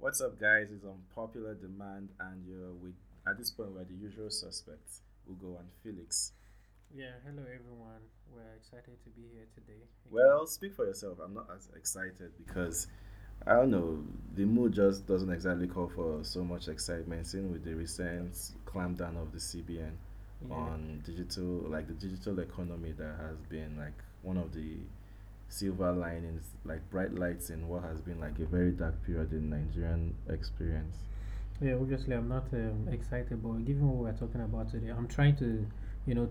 What's up, guys? It's on popular demand, and you're with at this point we're the usual suspects, Ugo and Felix. Yeah, hello everyone. We're excited to be here today. Well, speak for yourself. I'm not as excited because I don't know. The mood just doesn't exactly call for so much excitement. seeing with the recent clampdown of the CBN Yeah. on digital, like the digital economy, that has been like one of the silver linings, like bright lights in what has been like a very dark period in Nigerian experience. Yeah, obviously I'm not um, excited, but given what we're talking about today, I'm trying to, you know,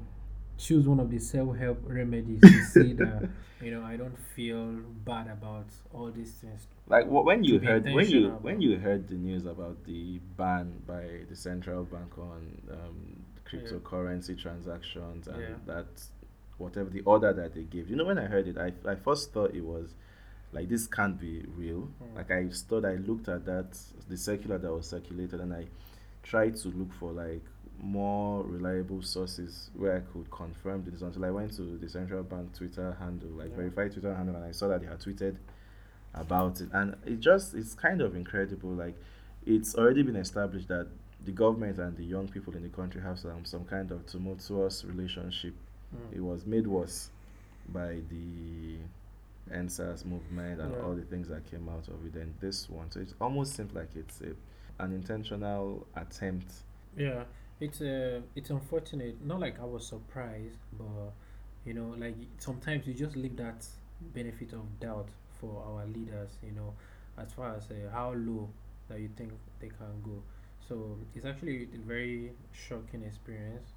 choose one of the self-help remedies to see that, you know, I don't feel bad about all these things. Like wh- when you heard when you when you heard the news about the ban by the central bank on um, cryptocurrency transactions and Yeah. that whatever the order that they gave. You know, when I heard it, I I first thought it was like this can't be real. Mm. Like I thought I looked at that the circular that was circulated and I tried to look for like more reliable sources where I could confirm this until I went to the central bank Twitter handle, like Yeah. verified Twitter handle, and I saw that they had tweeted about it and it just it's kind of incredible like it's already been established that the government and the young people in the country have some some kind of tumultuous relationship it Mm. was made worse by the EndSARS movement and Yeah. all the things that came out of it and this one so it almost seems like it's a, an intentional attempt Yeah, it's uh, it's unfortunate. Not like I was surprised, but you know, like sometimes you just leave that benefit of doubt for our leaders. You know, as far as uh, how low that you think they can go. So it's actually a very shocking experience.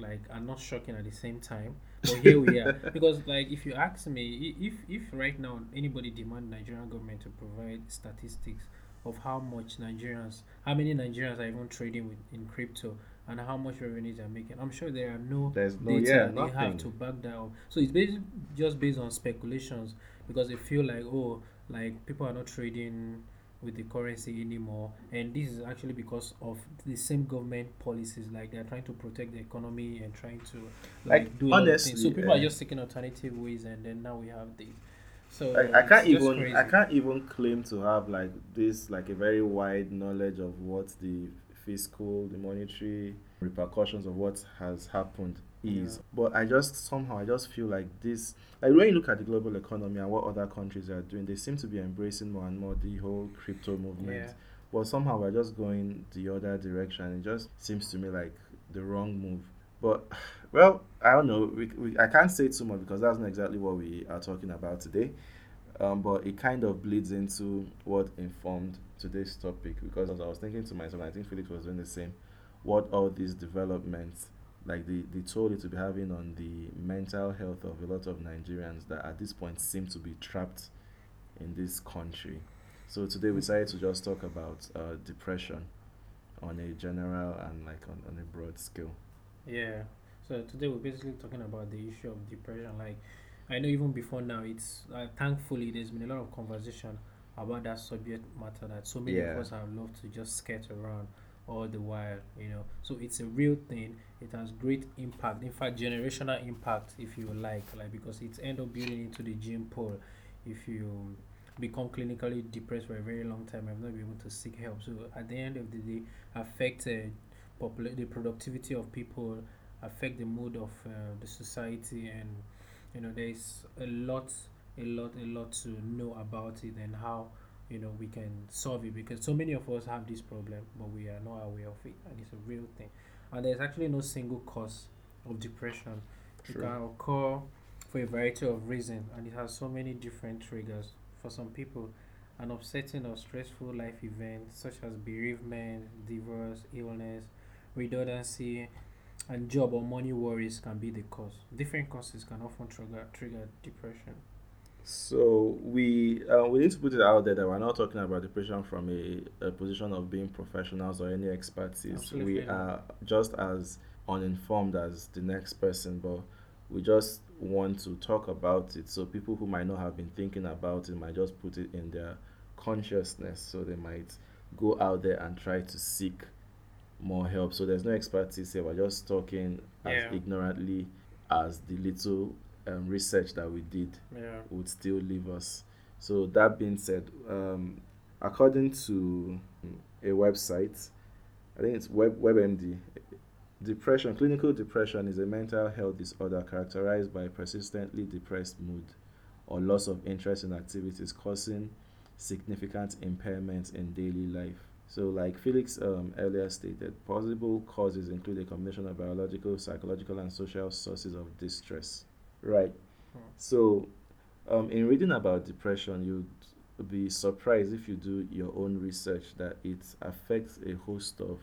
Like, are not shocking at the same time. But here we are. Because, like, if you ask me, if if right now anybody demand Nigerian government to provide statistics of how much Nigerians, how many Nigerians are even trading with in crypto, and how much revenue they are making. I'm sure there are no there's no data yeah they have to back that up. So it's basically just based on speculations because they feel like oh, like people are not trading with the currency anymore, and this is actually because of the same government policies. Like they're trying to protect the economy and trying to like, Like, do a lot of things. So honestly, people are uh, just taking alternative ways, and then now we have this. So like, I can't even crazy. I can't even claim to have like this like a very wide knowledge of what the fiscal, the monetary repercussions of what has happened is. Yeah. But I just somehow I just feel like this like when you look at the global economy and what other countries are doing, they seem to be embracing more and more the whole crypto movement. Yeah. But somehow we're just going the other direction. It just seems to me like the wrong move. But well, I don't know. We, we, I can't say too much because that's not exactly what we are talking about today. Um, but it kind of bleeds into what informed today's topic because as I was thinking to myself, and I think Felix was doing the same. What all these developments, like the, the toll it to be having on the mental health of a lot of Nigerians that at this point seem to be trapped in this country. So today we decided to just talk about uh, depression on a general and like on, on a broad scale. Yeah. So today we're basically talking about the issue of depression. Like, I know even before now, it's uh, thankfully there's been a lot of conversation about that subject matter that so many Yeah. of us have loved to just skirt around all the while. You know, so it's a real thing. It has great impact. In fact, generational impact, if you like, like because it's end up building into the gene pool. If you become clinically depressed for a very long time, I've not been able to seek help. So at the end of the day, affect uh, the productivity of people, affect the mood of uh, the society, and you know there's a lot, a lot, a lot to know about it and how you know we can solve it because so many of us have this problem, but we are not aware of it, and it's a real thing. And there's actually no single cause of depression. It can occur for a variety of reasons, and it has so many different triggers. For some people, an upsetting or stressful life event such as bereavement, divorce, illness, redundancy, and job or money worries can be the cause. Different causes can often trigger trigger depression. So we uh, we need to put it out there that we're not talking about depression from a, a position of being professionals or any expertise. Absolutely We are just as uninformed as the next person, but we just want to talk about it. So people who might not have been thinking about it might just put it in their consciousness, so they might go out there and try to seek more help. So there's no expertise here. We're just talking as Yeah. ignorantly as the little um, research that we did Yeah. would still leave us. So that being said, um, according to a website, I think it's Web WebMD. Depression, clinical depression, is a mental health disorder characterized by persistently depressed mood or loss of interest in activities, causing significant impairments in daily life. So, like Felix um, earlier stated, possible causes include a combination of biological, psychological, and social sources of distress. Right. Hmm. So, um, in reading about depression, you'd be surprised if you do your own research that it affects a host of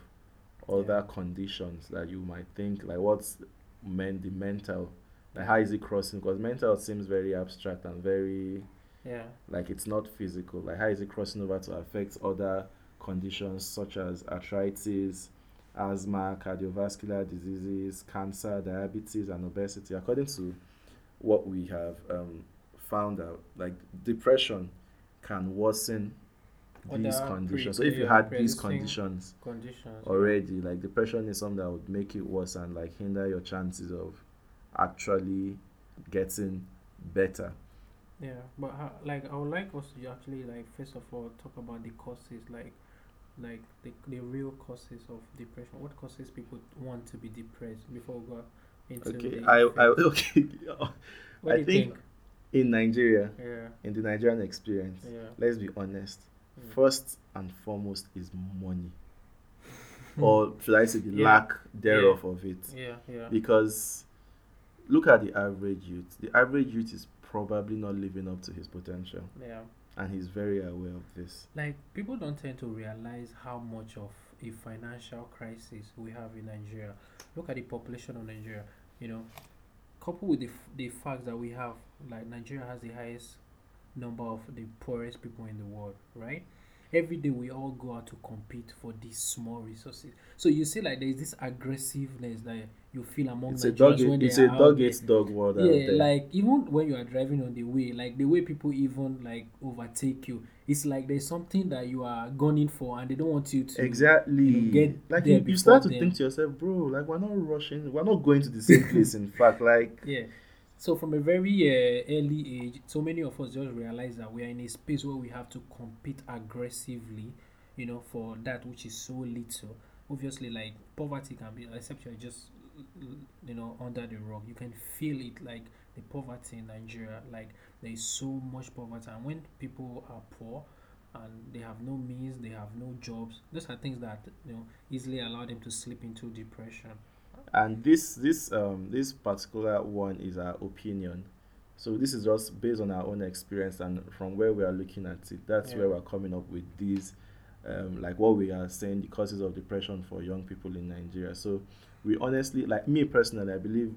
other conditions that you might think, like what's meant the mental, like how is it crossing? Because mental seems very abstract and very Yeah. like it's not physical. Like how is it crossing over to affect other conditions such as arthritis, asthma, cardiovascular diseases, cancer, diabetes, and obesity? According to what we have um, found out, like depression can worsen these Other conditions. So if you had these conditions Conditions. already, like depression is something that would make it worse and like hinder your chances of actually getting better. Yeah, but how, like I would like us to actually like first of all talk about the causes, like like the the real causes of depression. What causes people want to be depressed before we go into Okay, I, I okay. What I do you think- in Nigeria, Yeah, in the Nigerian experience, yeah. let's be honest. Mm. First and foremost is money, or should I say the Yeah. lack thereof of it? Yeah, yeah. Because look at the average youth. The average youth is probably not living up to his potential, Yeah. and he's very aware of this. Like people don't tend to realize how much of a financial crisis we have in Nigeria. Look at the population of Nigeria. You know, coupled with the f- the fact that we have like Nigeria has the highest number of the poorest people in the world, right? Every day we all go out to compete for these small resources. So you see, like there's this aggressiveness that you feel among It's a Nigerians dog. when It's they a are dog eats dog world yeah like even when you are driving on the way like the way people even like overtake you it's like there's something that you are gunning for and they don't want you to Exactly. you know, get like there you, you start to them. think to yourself, bro, like we're not rushing, we're not going to the same place. In fact, like yeah so from a very uh, early age so many of us just realize that we are in a space where we have to compete aggressively you know for that which is so little obviously like poverty can be except you're just you know under the rug you can feel it like the poverty in nigeria like there is so much poverty. And when people are poor and they have no means they have no jobs those are things that you know easily allow them to slip into depression. And this this um this particular one is our opinion. So this is just based on our own experience and from where we are looking at it. That's Yeah. where we're coming up with these um like what we are saying the causes of depression for young people in nigeria. So we honestly like me personally i believe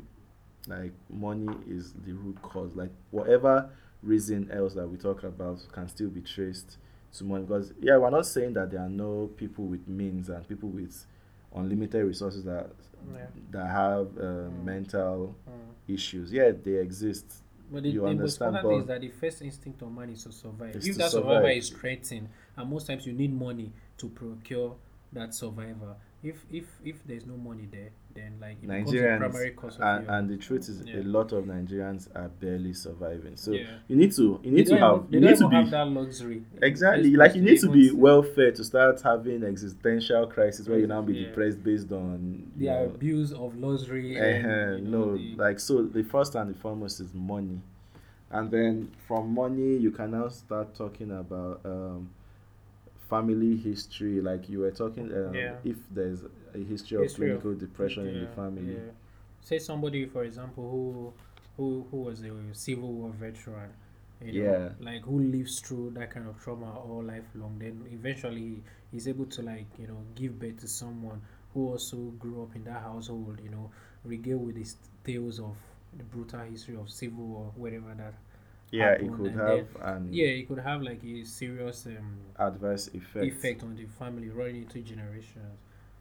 like money is the root cause like whatever reason else that we talk about can still be traced to money because yeah we're not saying that there are no people with means and people with unlimited resources that Yeah. that have uh, Mm. mental Mm. issues yeah they exist But the, You the most understand, important thing is that the first instinct of man is to survive. Is if to that survivor survive. is threatened, and most times you need money to procure that survivor. If if if there's no money there, then like it becomes a nigerians primary cause of and, your- and the truth is Yeah. a lot of nigerians are barely surviving so Yeah. you need to you need to have you need to be have that luxury. Exactly. Like you need to be fed to start having existential crisis where you now be Yeah. depressed based on the know, abuse of luxury. uh you know, no, the- like so the first and the foremost is money. And then from money you can now start talking about um family history. Like you were talking um, Yeah. if there's a history of History of- clinical depression in the family. yeah. Say somebody, for example, who who who was a Civil War veteran. You know, Yeah. like who lives through that kind of trauma all lifelong. Then eventually he's able to like you know give birth to someone who also grew up in that household. You know, regale with his tales of the brutal history of Civil War, wherever that. Yeah, it could have and Yeah, it could have like a serious um, adverse effect. effect on the family running into generations.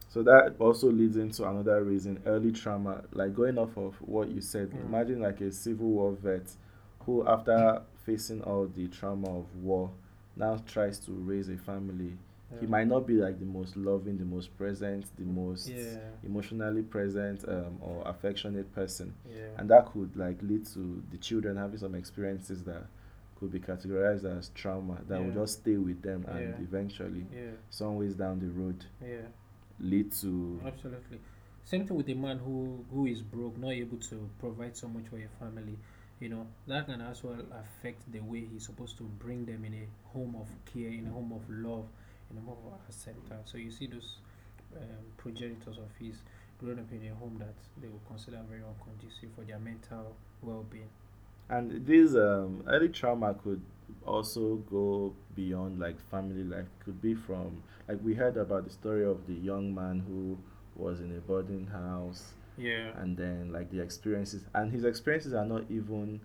So that also leads into another reason, early trauma. Like going off of what you said, Mm. imagine like a civil war vet who, after facing all the trauma of war, now tries to raise a family. He might not be like the most loving, the most present, the most Yeah. emotionally present um, or affectionate person, Yeah. and that could like lead to the children having some experiences that could be categorized as trauma that will just stay with them and Yeah. eventually, Yeah, some ways down the road, yeah. lead to Absolutely. Same thing with a man who who is broke, not able to provide so much for a family. You know that can as well affect the way he's supposed to bring them in a home of care, in a home of love, a home of acceptance. So you see those um, progenitors of his growing up in a home that they will consider very unconducive for their mental well-being. And this um, early trauma could also go beyond like family life. Could be from like we heard about the story of the young man who was in a boarding house, Yeah. and then like the experiences, and his experiences are not even,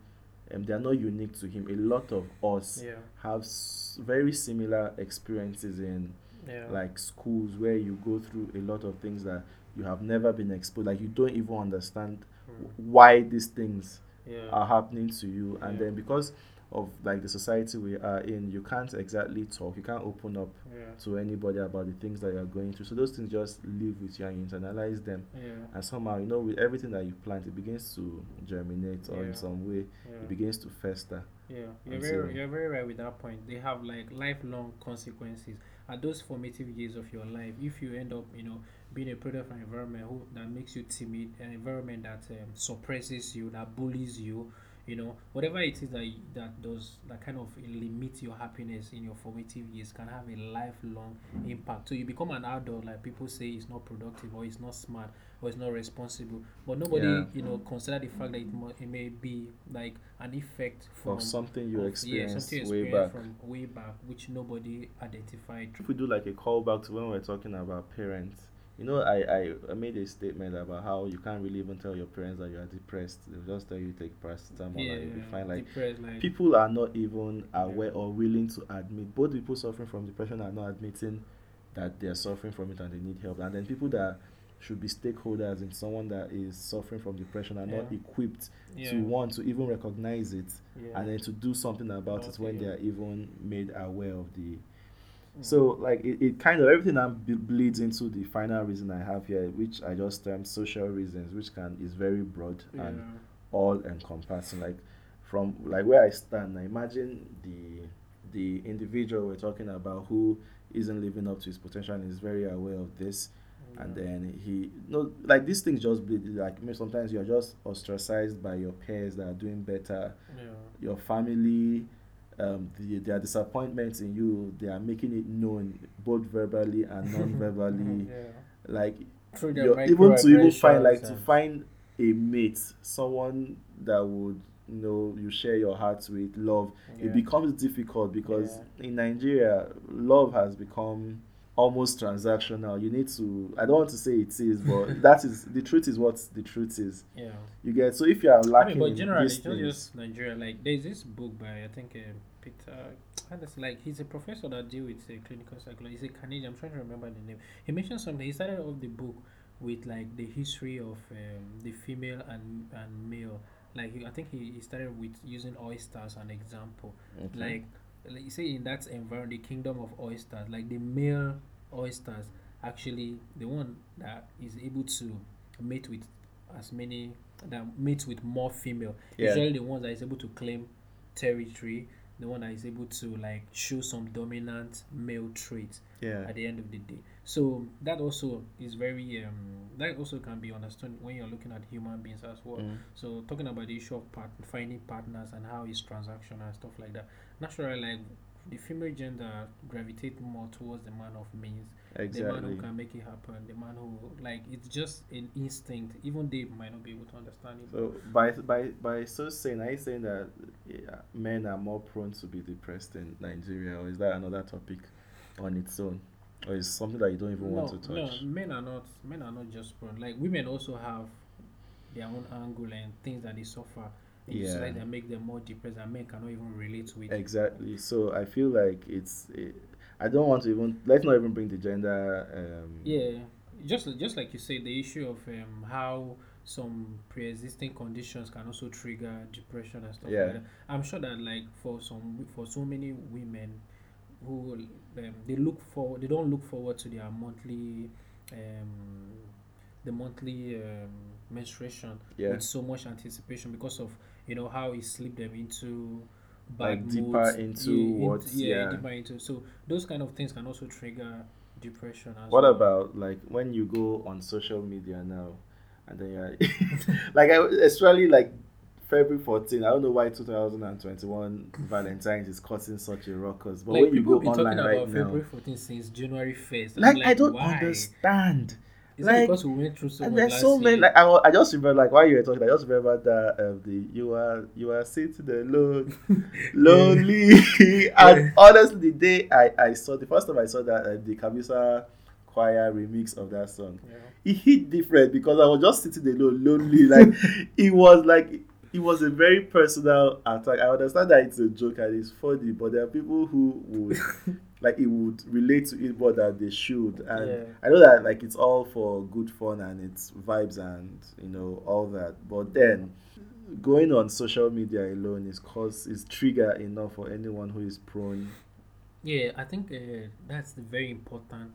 um, they are not unique to him. A lot of us Yeah. have s- very similar experiences in Yeah. like schools where you go through a lot of things that you have never been exposed. Like you don't even understand Mm. why these things Yeah. are happening to you and Yeah. then because of like the society we are in you can't exactly talk you can't open up yeah. to anybody about the things that you're going through so those things just live with you and you internalize them Yeah. and somehow you know with everything that you plant it begins to germinate or Yeah. in some way it begins to fester Yeah, you're And very, so- you're very right with that point. They have like lifelong consequences. At those formative years of your life, if you end up, you know, being a product of an environment who, that makes you timid, an environment that um, suppresses you, that bullies you, you know, whatever it is that that does that kind of limit your happiness in your formative years can have a lifelong impact. So you become an adult, like people say, it's not productive or it's not smart or it's not responsible, but nobody, Yeah. you know, consider the fact that it, mu- it may be like an effect from of something you of- experienced something way back from way back, which nobody identified. if we do like a callback to when we we're talking about parents you know I, I i made a statement about how you can't really even tell your parents that you are depressed. They'll just tell you take paracetamol yeah, and you'll be fine. Like depressed, like people are not even aware or willing to admit. Both people suffering from depression are not admitting that they're suffering from it and they need help. And then people that should be stakeholders in someone that is suffering from depression are not equipped yeah, to want to even recognize it yeah. and then to do something about it when they are even made aware of the. So like it, it kind of everything that ble- bleeds into the final reason i have here which i just termed social reasons which can is very broad yeah, and all encompassing. Like from like where i stand I imagine the the individual we're talking about who isn't living up to his potential and is very aware of this. And then he no like these things just bleed like sometimes you're just ostracized by your peers that are doing better. Yeah, your family um the, their disappointments in you they are making it known both verbally and non-verbally yeah. like Through their you're, even to even find like to find a mate someone that would you know you share your heart with love yeah. it becomes difficult because in nigeria love has become almost transactional you need to i don't want to say it is but that is the truth is what the truth is yeah. you get so if you are lacking. I mean, but generally, it's not just Nigeria. Like, there's this book by I think uh, Peter. And it's like he's a professor that deal with uh, clinical psychology. He's a Canadian. I'm trying to remember the name. He mentioned something. He started off the book with like the history of um, the female and and male. Like I think he, he started with using oysters as an example. Okay. Like, like you say in that environment, the kingdom of oysters, like the male oysters, actually the one that is able to mate with as many that mates with more female. Yeah. Usually the ones that is able to claim territory, the one that is able to like show some dominant male traits yeah at the end of the day. So that also is very um that also can be understood when you're looking at human beings as well. Mm. So talking about the issue of part- finding partners and how it's transactional and stuff like that. Naturally, like the female gender gravitate more towards the man of means, the man who can make it happen, the man who like it's just an instinct. Even they might not be able to understand it. So by by by so saying, are you saying that yeah, men are more prone to be depressed in Nigeria, or is that another topic on its own, or is something that you don't even want to touch no, men are not men are not just prone. Like women also have their own angle and things that they suffer in Yeah. society that make them more depressed and men cannot even relate to it. Exactly. So I feel like it's. It, I don't want to even let's not even bring the gender. Um, Yeah, just just like you say, the issue of um, how some pre-existing conditions can also trigger depression and stuff Yeah. like that. I'm sure that like for some for so many women who um, they look for they don't look forward to their monthly um, the monthly um, menstruation Yeah. with so much anticipation because of you know how it slipped them into bad Like deeper moods, into yeah, what- yeah, yeah. deeper into so those kind of things can also trigger depression as What well. about like when you go on social media now, and then you're like, I, especially like February 14. I don't know why 2021 Valentine's is causing such a ruckus, but like when you go online right now, February 14 since January 1st. like, I'm I don't why? understand. Is like- because we went through so and much there's so many. year? Like I, I just remember like while you were talking, I just remember that um, the you are you are sitting alone, lonely. and honestly, the day I I saw the first time I saw that uh, the Kamisa choir remix of that song, Yeah. it hit different because I was just sitting alone, lonely. Like it was like it was a very personal attack. I understand that it's a joke and it's funny, but there are people who would like it would relate to it more than they should. And Yeah. I know that like it's all for good fun and it's vibes and you know all that. But then going on social media alone is cause is trigger enough for anyone who is prone. Yeah, I think uh, that's the very important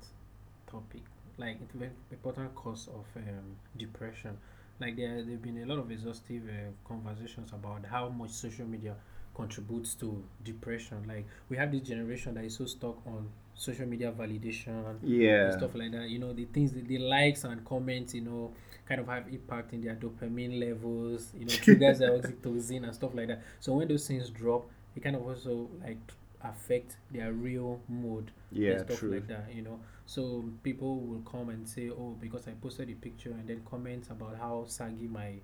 topic. Like it's a very important cause of um, depression. Like there there've been a lot of exhaustive uh, conversations about how much social media contributes to depression. Like we have this generation that is so stuck on social media validation and Yeah. stuff like that. You know, the things that the likes and comments, you know, kind of have impact in their dopamine levels, you know, triggers their oxytocin and stuff like that. So when those things drop, it kind of also like affect their real mood Yeah, and stuff true. like that, you know. So people will come and say, Oh, because I posted a picture and then comments about how saggy my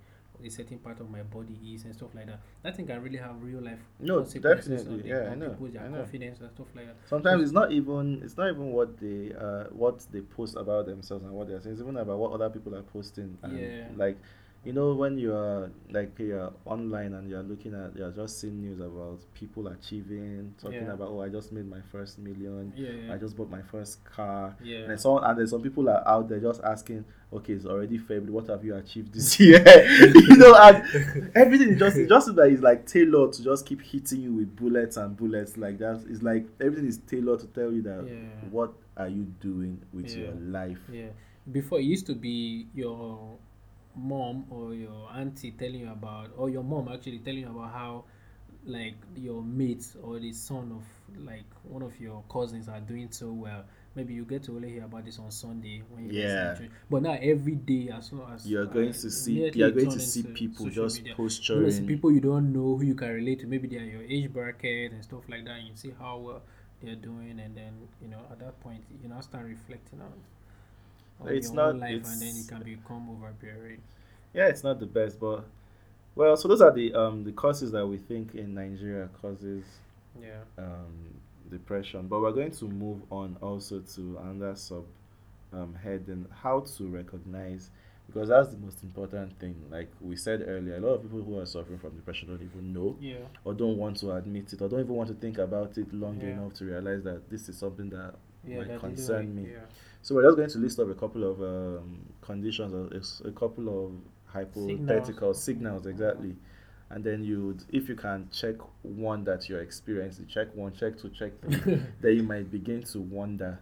a certain part of my body is and stuff like that. That thing can really have real life No, definitely. Yeah, I know. people, their I know. confidence and stuff like that. Sometimes it's not even it's not even what they uh what they post about themselves and what they're saying. It's even about what other people are posting. And Yeah. Like, you know, when you're like you're online and you're looking at you're just seeing news about people achieving, talking Yeah. about oh I just made my first million, Yeah, yeah. I just bought my first car. yeah. And so and then some people are out there just asking, okay, it's already February. What have you achieved this year? you know, and everything is just just like it's like tailored to just keep hitting you with bullets and bullets like that. It's like everything is tailored to tell you that Yeah. what are you doing with your life? Yeah. Before it used to be your mom or your auntie telling you about, or your mom actually telling you about how, like, your mates or the son of, like, one of your cousins are doing so well. Maybe you get to only hear about this on Sunday when you Yeah. listen to it. But now every day, as long as You're going uh, to see you're going to see people just media, posturing. people you don't know who you can relate to. Maybe they are your age bracket and stuff like that. And you see how well they're doing, and then you know at that point you now start reflecting on, on It's your own not- life, and then it's- it can become overbearing. Yeah, it's not the best, but well, so those are the um the causes that we think in Nigeria causes Yeah, um, depression. But we're going to move on also to another sub um, heading how to recognize because that's the most important thing. Like we said earlier, a lot of people who are suffering from depression don't even know yeah, or don't want to admit it or don't even want to think about it long Yeah. enough to realize that this is something that yeah. Might that they do concern me. Yeah. so we're just going to list off a couple of um, conditions or a couple of hypothetical Signals. signals, exactly and then you if you can check one that you're experiencing check one check two check three then you might begin to wonder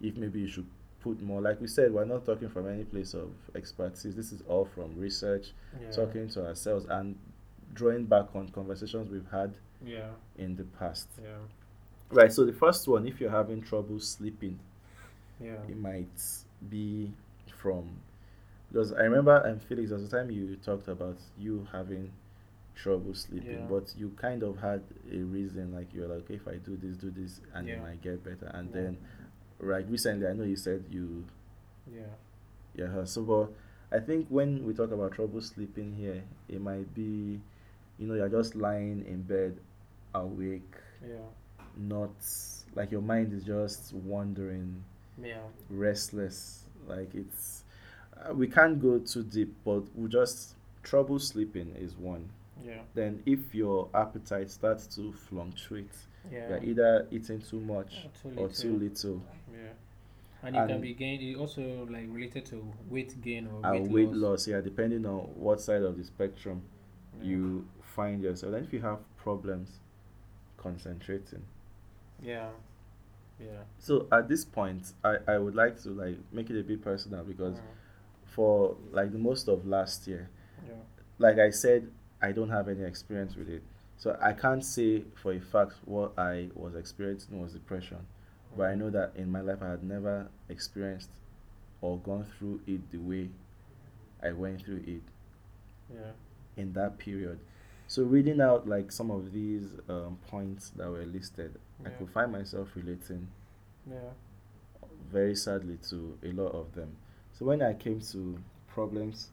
if maybe you should put more like we said we're not talking from any place of expertise this is all from research yeah. talking to ourselves and drawing back on conversations we've had Yeah, in the past yeah, right so the first one if you're having trouble sleeping yeah, it might be from because I remember and Felix at the time you talked about you having trouble sleeping, Yeah. but you kind of had a reason like you were like, okay, if I do this, do this, and it might get better. And Yeah. then, right recently, I know you said you, yeah, yeah. So, but I think when we talk about trouble sleeping here, it might be, you know, you're just lying in bed, awake, yeah, not like your mind is just wandering yeah, restless like it's uh, we can't go too deep but we just trouble sleeping is one yeah, then if your appetite starts to fluctuate yeah. you're either eating too much Or too or too little. Yeah. And it can be gained. It also like related to weight gain or and weight, weight loss. loss yeah depending on what side of the spectrum Yeah. you find yourself then if you have problems concentrating Yeah. Yeah. so at this point i i would like to like make it a bit personal because Mm. for like the most of last year Yeah. like I said, I don't have any experience with it. So I can't say for a fact what I was experiencing was depression, but I know that in my life I had never experienced or gone through it the way I went through it Yeah. in that period. So reading out like some of these um, points that were listed, I could find myself relating Yeah. very sadly to a lot of them. So when I came to problems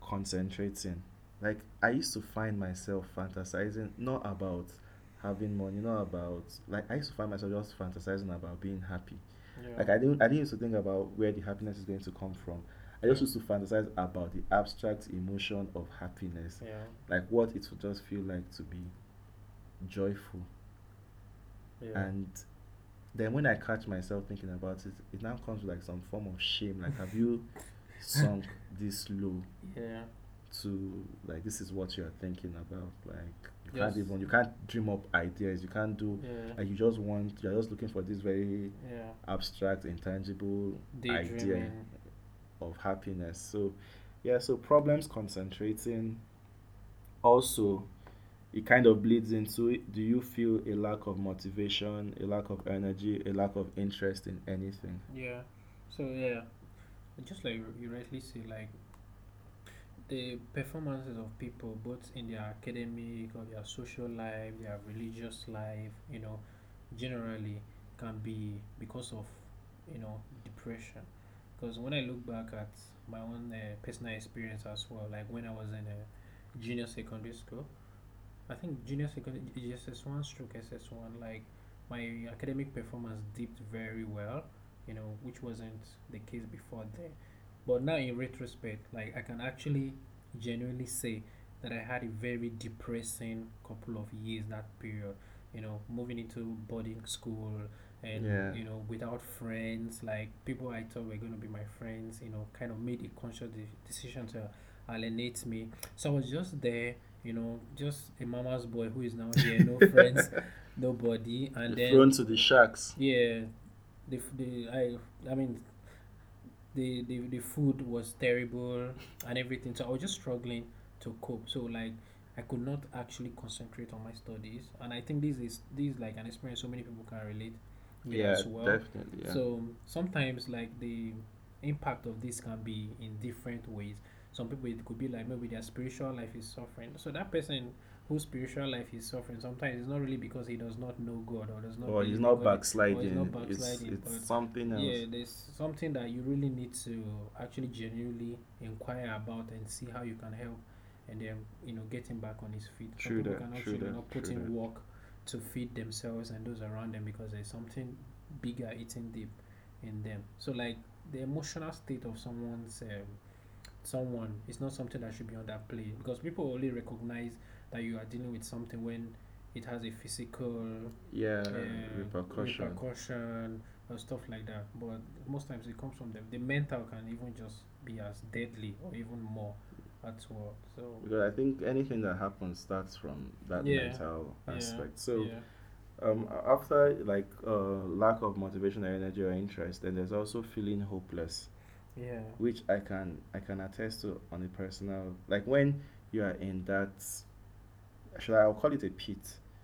concentrating, like I used to find myself fantasizing not about having money, not about like I used to find myself just fantasizing about being happy. Yeah. Like I didn't I didn't used to think about where the happiness is going to come from. I just used to fantasize about the abstract emotion of happiness. yeah. Like what it would just feel like to be joyful. Yeah. And then when I catch myself thinking about it, it now comes with like some form of shame. Like, have you sunk this low yeah. to like this is what you're thinking about? Like you can't even you can't dream up ideas. You can't do Yeah. like you just want you're just looking for this very yeah. abstract, intangible idea of happiness. So yeah, so problems concentrating also it kind of bleeds into it. Do you feel a lack of motivation, a lack of energy, a lack of interest in anything? Yeah. So yeah, just like you rightly say, like the performances of people, both in their academic or their social life, their religious life, you know, generally can be because of you know depression. Because when I look back at my own uh, personal experience as well, like when I was in a junior secondary school, I think junior secondary JSS one stroke SS one, like my academic performance dipped very well, you know, which wasn't the case before then. But now in retrospect, like I can actually genuinely say that I had a very depressing couple of years that period. You know, moving into boarding school and Yeah. you know without friends, like people I thought were going to be my friends, you know, kind of made a conscious de- decision to alienate me. So I was just there, you know, just a mama's boy who is now here, no friends, nobody, and then Thrown to the sharks. yeah, the the I I mean, the the the food was terrible and everything. So I was just struggling to cope. So like I could not actually concentrate on my studies, and I think this is this is like an experience so many people can relate Yeah, as well. definitely. Yeah. So sometimes like the impact of this can be in different ways. Some people it could be like maybe their spiritual life is suffering. So that person whose spiritual life is suffering sometimes it's not really because he does not know God or does not or he's not God. backsliding. not It's backsliding, it's but something else. Yeah, there's something that you really need to actually genuinely inquire about and see how you can help and then you know get him back on his feet. Some True people that, can actually not put in work to feed themselves and those around them because there's something bigger eating deep in them. So like the emotional state of someone's um, someone it's not something that should be on that underplayed because people only recognize that you are dealing with something when it has a physical yeah, uh, repercussion. repercussion or stuff like that. But most times it comes from them. The mental can even just be as deadly or even more as well. So Because I think anything that happens starts from that Yeah, mental yeah, aspect. So yeah, um, after like uh, lack of motivation or energy or interest, then there's also feeling hopeless, yeah, which I can I can attest to on a personal like when you are in that should I I'll call it a pit.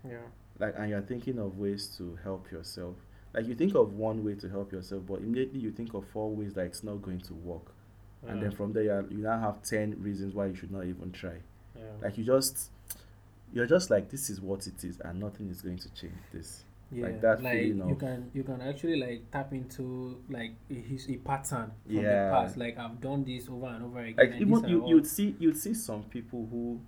Yeah, like and you're thinking of ways to help yourself. Like you think of one way to help yourself but immediately you think of four ways that it's not going to work. And then from there you, are, you now have 10 reasons why you should not even try. Yeah. like you just you're just like this is what it is and nothing is going to change this yeah, like that like feeling you can you can actually like tap into like a, his a pattern from Yeah. the past. Like I've done this over and over again. like even you, you'd see you'd see some people who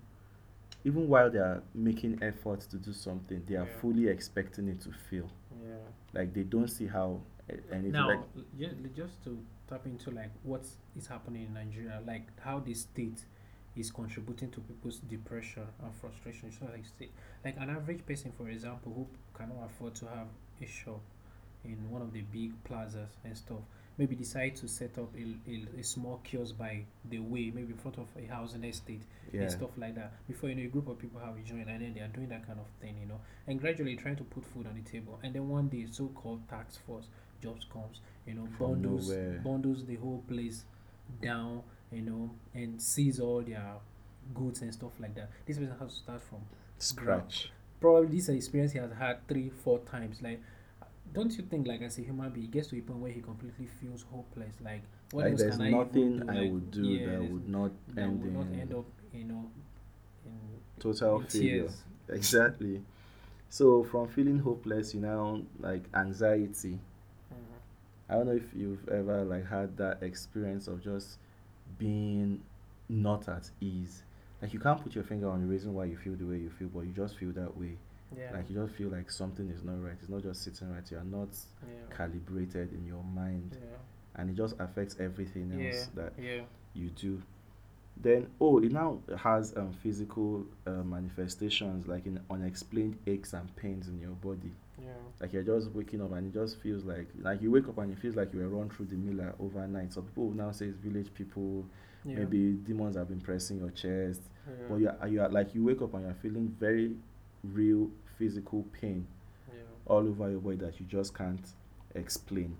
even while they are making efforts to do something they are Yeah. fully expecting it to fail yeah. like they don't see how eh, anything now like just, just to tap into like what is happening in nigeria like how the state is contributing to people's depression and frustration so like say like an average person for example who cannot afford to have a shop in one of the big plazas and stuff maybe decide to set up a, a, a small kiosk by the way maybe in front of a housing estate yeah and stuff like that. Before you know, a group of people have joined and then they are doing that kind of thing, you know, and gradually trying to put food on the table. And then one day, so-called tax force jobs comes, you know, From bundles nowhere. bundles the whole place down, you know, and seize all their goods and stuff like that. This person has to start from Scratch. probably this experience he has had three, four times. Like, don't you think, like as a human being, he gets to a point where he completely feels hopeless? Like, what like else there's can I nothing do? I Like, would do yeah, that would not that end would not in end up, you know, in, total in failure. tears. Exactly. So from feeling hopeless, you now like anxiety. Mhm. I don't know if you've ever like had that experience of just being not at ease. Like you can't put your finger on the reason why you feel the way you feel, but you just feel that way. Yeah. Like you just feel like something is not right. It's not just sitting right. You are not yeah. calibrated in your mind, Yeah. and it just affects everything else that you do. Then oh, it now has um, physical uh, manifestations like in unexplained aches and pains in your body. Yeah. Like you're just waking up and it just feels like like you wake up and it feels like you were run through the miller overnight. So people now say it's village people. Yeah. Maybe demons have been pressing your chest. Yeah. But you are, you are like you wake up and you're feeling very real physical pain yeah. all over your body that you just can't explain.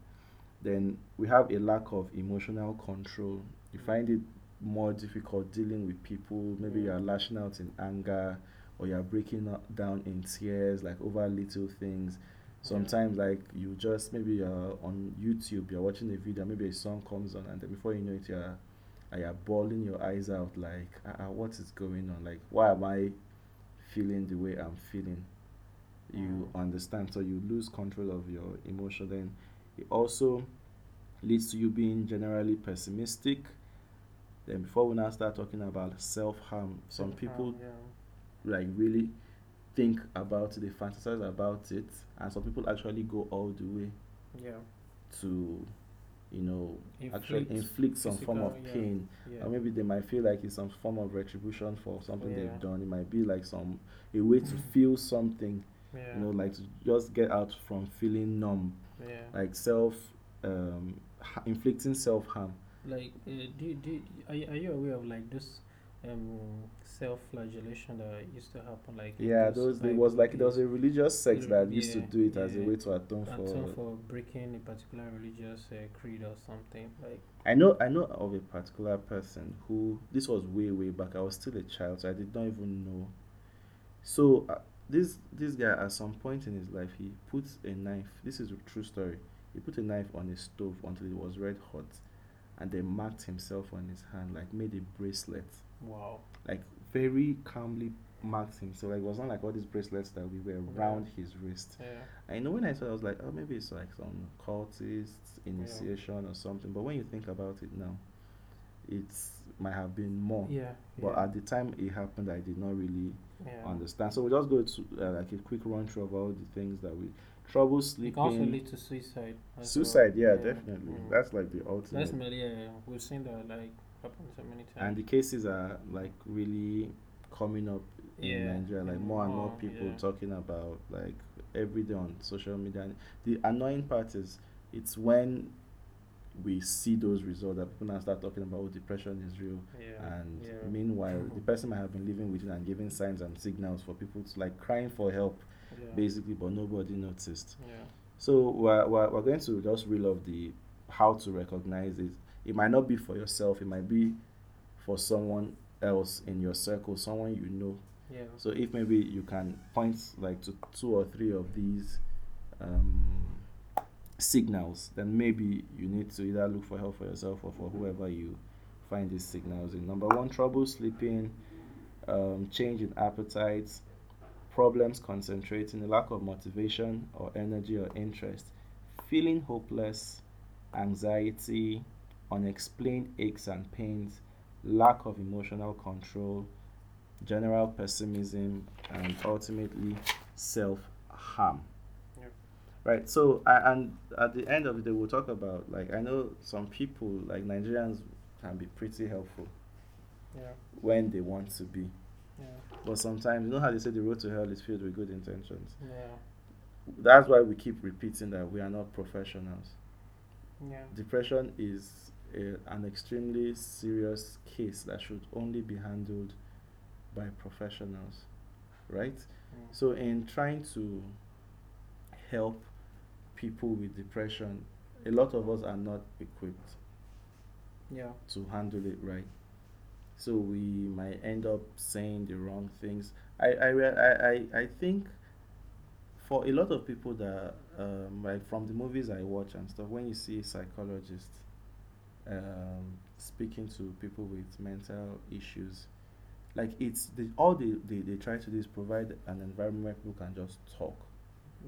Then we have a lack of emotional control. You find it more difficult dealing with people. Maybe you are lashing out in anger or you're breaking up- down in tears, like over little things. Sometimes, like you just maybe you're on YouTube, you're watching a video, maybe a song comes on, and then before you know it, you're you're bawling your eyes out, like, uh, uh, what is going on? Like, why am I feeling the way I'm feeling? You understand, so you lose control of your emotion. Then it also leads to you being generally pessimistic. Then before we now start talking about self harm, some people Yeah. like really think about it, they fantasize about it, and some people actually go all the way Yeah. to, you know, actually Inflict inflict some form of physical, yeah, pain. Yeah. Or maybe they might feel like it's some form of retribution for something Yeah. they've done. It might be like some a way to feel something, you know, like to just get out from feeling numb, yeah. like self um, inflicting self harm. Like uh, do, do are, you- are you aware of like this um self-flagellation that used to happen like in Yeah, those there was like there was a religious sect that used to yeah, do it as a yeah. way to atone for. atone for breaking a particular religious uh, creed or something like I know I know of a particular person who this was way way back. I was still a child, so I did not even know. So uh, this this guy at some point in his life he put a knife. This is a true story. He put a knife on his stove until it was red hot, and then marked himself on his hand, like made a bracelet, wow like very calmly marked himself. Like it was not like all these bracelets that we wear Yeah. around his wrist. yeah I know when I saw it, I was like, oh, maybe it's like some cultist initiation or something. But when you think about it now, it might have been more. yeah But yeah, at the time it happened, I did not really yeah. understand. So we'll just go to uh, like a quick run through of all the things that we trouble it can also sleeping. lead to suicide as well. Suicide, yeah, definitely. Mm. That's like the ultimate. that's mainly yeah we've seen that like happen so many times and the cases are like really coming up in Yeah, Nigeria. Like more and more more, people yeah. talking about like every day on social media. And the annoying part is it's when we see those results that people now start talking about oh, depression is real. yeah And yeah. meanwhile, the person might have been living with it and giving signs and signals for people to like crying for help, yeah. basically, but nobody noticed. yeah So we're, we're, we're going to just reel off the how to recognize it. It might not be for yourself, it might be for someone else in your circle, someone you know. yeah So if maybe you can point like to two or three of these um, signals, then maybe you need to either look for help for yourself or for whoever you find these signals in. Number one, trouble sleeping, um, change in appetite, problems concentrating, a lack of motivation or energy or interest, feeling hopeless, anxiety, unexplained aches and pains, lack of emotional control, general pessimism, and ultimately self harm. Right. So, a- and at the end of the day, we'll talk about like I know some people like Nigerians can be pretty helpful yeah when they want to be, yeah but sometimes you know how they say the road to hell is filled with good intentions. yeah That's why we keep repeating that we are not professionals. yeah Depression is a, an extremely serious case that should only be handled by professionals, right? So, in trying to help people with depression, a lot of us are not equipped yeah to handle it right. so we might end up saying the wrong things. I I I, I, I think for a lot of people that um, like from the movies I watch and stuff, when you see a psychologist um, speaking to people with mental issues, like it's the, all they, they, they try to do is provide an environment where people can just talk.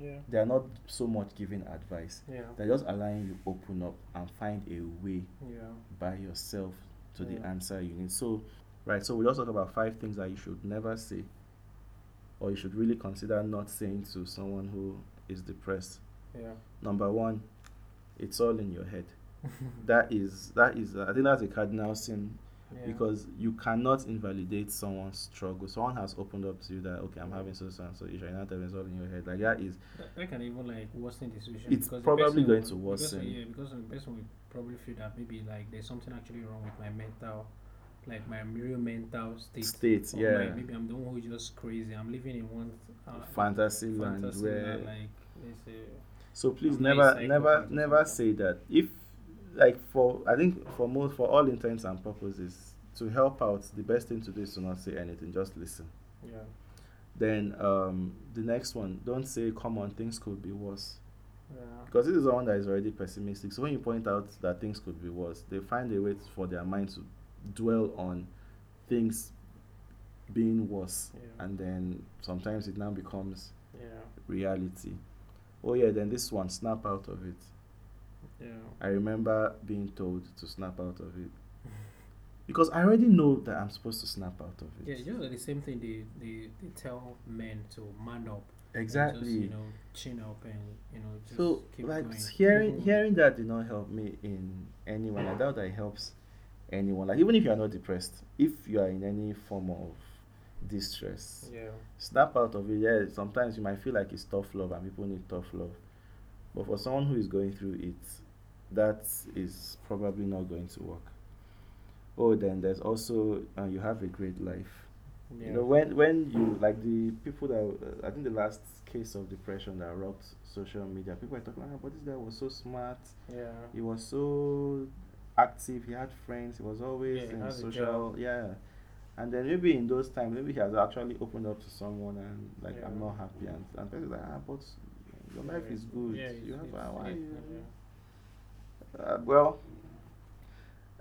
Yeah. They are not so much giving advice. Yeah. They're just allowing you open up and find a way Yeah. by yourself to the answer you need. So, right, so we just talk about five things that you should never say or you should really consider not saying to someone who is depressed. Yeah. Number one, it's all in your head. That is, that is, I think that's a cardinal sin yeah. because you cannot invalidate someone's struggle. Someone has opened up to you that, okay, I'm having so so and so issue, and not it's all in your head. Like, that is, that, that can even like worsen the situation. It's because probably going will- to because, worsen. yeah, because the person will probably feel that maybe like there's something actually wrong with my mental, like my real mental state. state, yeah. like maybe I'm the one who's just crazy. I'm living in one uh, fantasy land where like they say. So please never, never, never say that. If, like, for I think for most, for all intents and purposes, to help out, the best thing to do is to not say anything. Just listen. Yeah. Then um, the next one, don't say, "Come on, things could be worse," Yeah. because this is the one that is already pessimistic. So when you point out that things could be worse, they find a way for their mind to dwell on things being worse, Yeah. and then sometimes it now becomes Yeah. reality. Oh yeah, then this one, snap out of it. Yeah. I remember being told to snap out of it because I already know that I'm supposed to snap out of it. Yeah, just like the same thing they, they, they tell men to man up. exactly. Just, you know, chin up and you know just so keep like going. hearing hearing that did not help me in anyone. I doubt that it helps anyone. Like even if you are not depressed, if you are in any form of distress, Yeah. snap out of it. Yeah, sometimes you might feel like it's tough love and people need tough love. But for someone who is going through it, that is probably not going to work. Oh, then there's also uh, you have a great life. Yeah. You know, when when you like the people that uh, I think the last case of depression that rocked social media, people were talking, ah, but this guy was so smart. yeah. He was so active. He had friends. He was always Yeah, in social. Yeah. And then maybe in those times, maybe he has actually opened up to someone and like I'm not happy and and people like ah, but your life Yeah, is good. Yeah, you have it's- ah, why yeah, yeah. Uh, well,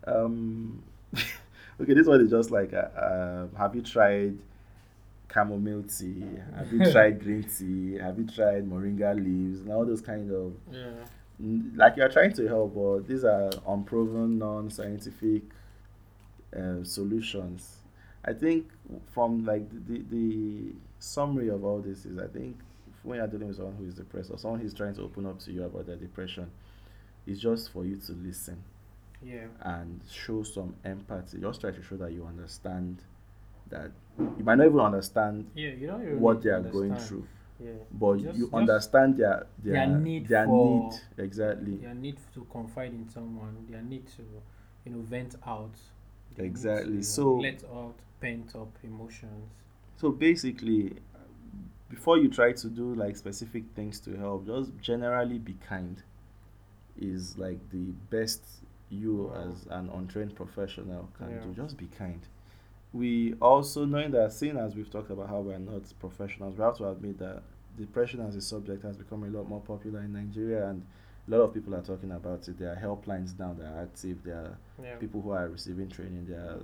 um, okay, this one is just like, uh, uh, have you tried chamomile tea? Have you tried green tea? Have you tried moringa leaves? And all those kind of, Yeah. like you're trying to help, but these are unproven, non-scientific uh, solutions. I think from like the, the, the summary of all this is, I think when you're dealing with someone who is depressed or someone who's trying to open up to you about their depression, it's just for you to listen Yeah. and show some empathy. Just try to show that you understand that you might not even understand Yeah. You don't even what they are going through, Yeah. but Just- you just understand their their their need their for- need exactly. Their need to confide in someone. Their need to, you know, vent out. Exactly. to So- let out pent up emotions. So basically, before you try to do like specific things to help, just generally be kind. Is like the best you Wow. as an untrained professional can Yeah. do. Just be kind. We also knowing that, seeing as we've talked about how we're not professionals, we have to admit that depression as a subject has become a lot more popular in Nigeria, and a lot of people are talking about it. There are helplines now that are active. There are Yeah. people who are receiving training. There are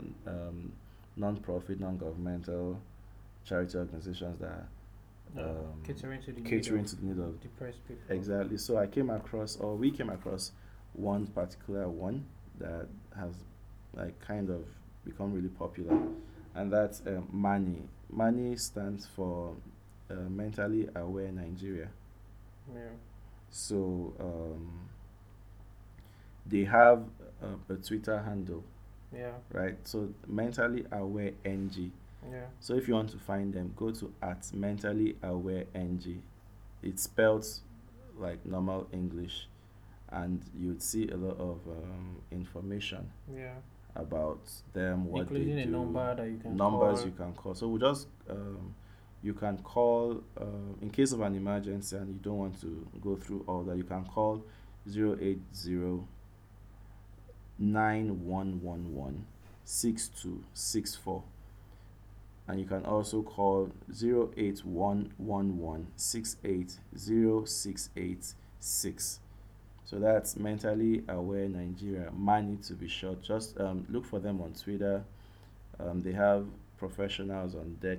um, non-profit, non-governmental charity organizations that are um, catering to the need catering of to the need of depressed people. exactly. So I came across, or we came across, one particular one that has like kind of become really popular, and that's um, Mani. Mani stands for uh, Mentally Aware Nigeria. Yeah. So um, they have a, a Twitter handle, Yeah. right? So Mentally Aware NG. Yeah. So if you want to find them, go to at mentally aware ng. It's spelled like normal English, and you'd see a lot of um, information Yeah. about them, what Including they a do, number that you can numbers call. you can call. So we just um, you can call uh, in case of an emergency and you don't want to go through all that. You can call 080 9111 6264. And you can also call 08111 680 So that's Mentally Aware Nigeria. Mani to be short. Just um, look for them on Twitter. Um, they have professionals on deck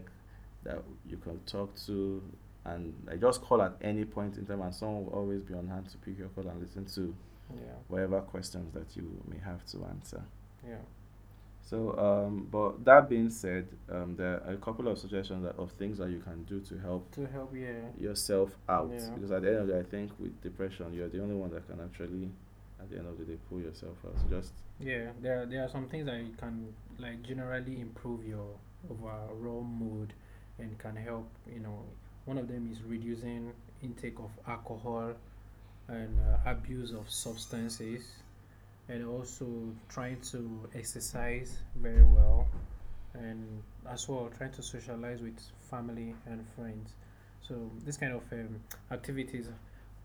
that you can talk to and I just call at any point in time, and someone will always be on hand to pick your call and listen to Yeah. whatever questions that you may have to answer. Yeah. So, um, but that being said, um, there are a couple of suggestions that, of things that you can do to help To help, yeah. yourself out. Yeah. Because at the end of the day, I think with depression, you're the only one that can actually, at the end of the day, pull yourself out. So just Yeah, there there are some things that you can like generally improve your overall mood and can help. You know, one of them is reducing intake of alcohol and uh, abuse of substances, and also trying to exercise very well, and as well trying to socialize with family and friends. So this kind of um, activities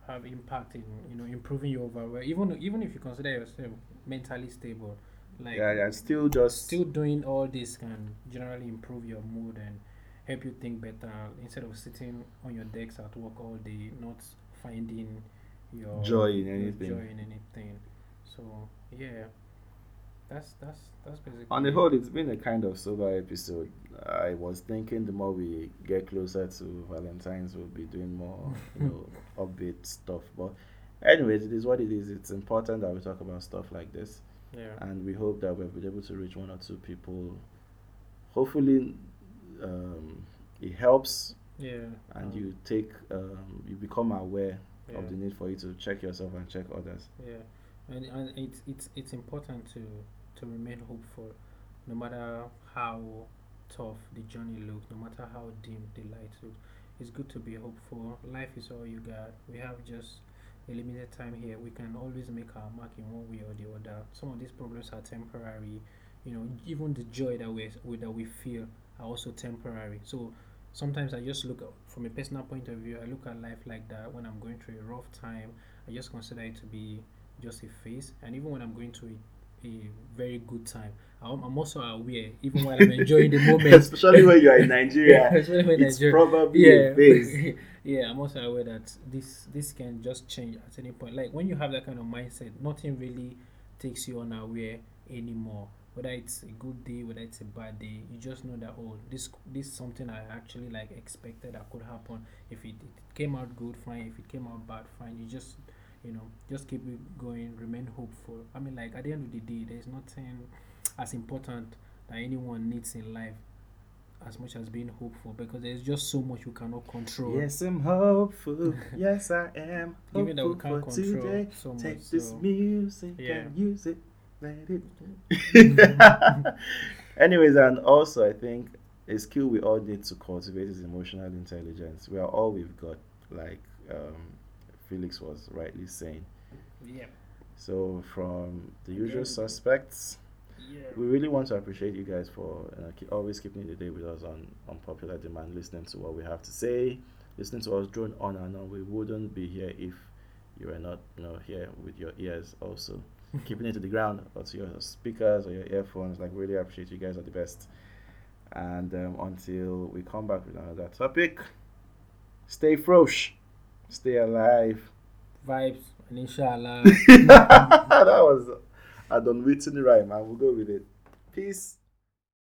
have impact in you know improving your overall. Even even if you consider yourself mentally stable, like yeah, yeah, still just still doing all this can generally improve your mood and help you think better instead of sitting on your decks at work all day not finding your joy in anything. joy in anything so yeah that's that's that's basically On the whole, it's been a kind of sober episode. I was thinking the more we get closer to Valentine's, we'll be doing more, you know, upbeat stuff. But, anyways, it is what it is. It's important that we talk about stuff like this, yeah and we hope that we've been able to reach one or two people. Hopefully, um, it helps, yeah and um, you take, um, you become aware yeah. of the need for you to check yourself and check others. Yeah, and, and it's it's it's important to to remain hopeful, no matter how tough the journey looks, no matter how dim the light looks. It's good to be hopeful. Life is all you got. We have just a limited time here. We can always make our mark in one way or the other. Some of these problems are temporary. You know, even the joy that we that we feel are also temporary. So sometimes I just look from a personal point of view. I look at life like that. When I'm going through a rough time, I just consider it to be just a phase. And even when I'm going to a, a very good time, I'm, I'm also aware, even while I'm enjoying the moment. Especially when you are in Nigeria, Especially when it's Nigeria- probably yeah, a phase. yeah. I'm also aware that this this can just change at any point. Like when you have that kind of mindset, nothing really takes you unaware anymore. Whether it's a good day, whether it's a bad day, you just know that oh, this this is something I actually like expected that could happen. If it, it came out good, fine. If it came out bad, fine. You just you know just keep it going, remain hopeful. I mean, like at the end of the day, there's nothing as important that anyone needs in life as much as being hopeful because there's just so much you cannot control. Yes, I'm hopeful. yes, I am. Given that we can't for control today. so much. Take this music Yeah. and use it. Let it. Anyways, and also I think a skill we all need to cultivate is emotional intelligence. We are all we've got, like um, Felix was rightly saying. yeah. So from the Again. usual suspects, Yeah. we really want to appreciate you guys for uh, keep, always keeping the day with us on, on popular demand, listening to what we have to say, listening to us drone on and on. We wouldn't be here if you were not, you know, here with your ears also, keeping it to the ground or to your speakers or your earphones. Like, really appreciate you guys are the best. And um, until we come back with another topic, stay frosh, stay alive. Vibes and inshallah. that was a unwritten rhyme, and we'll go with it. Peace.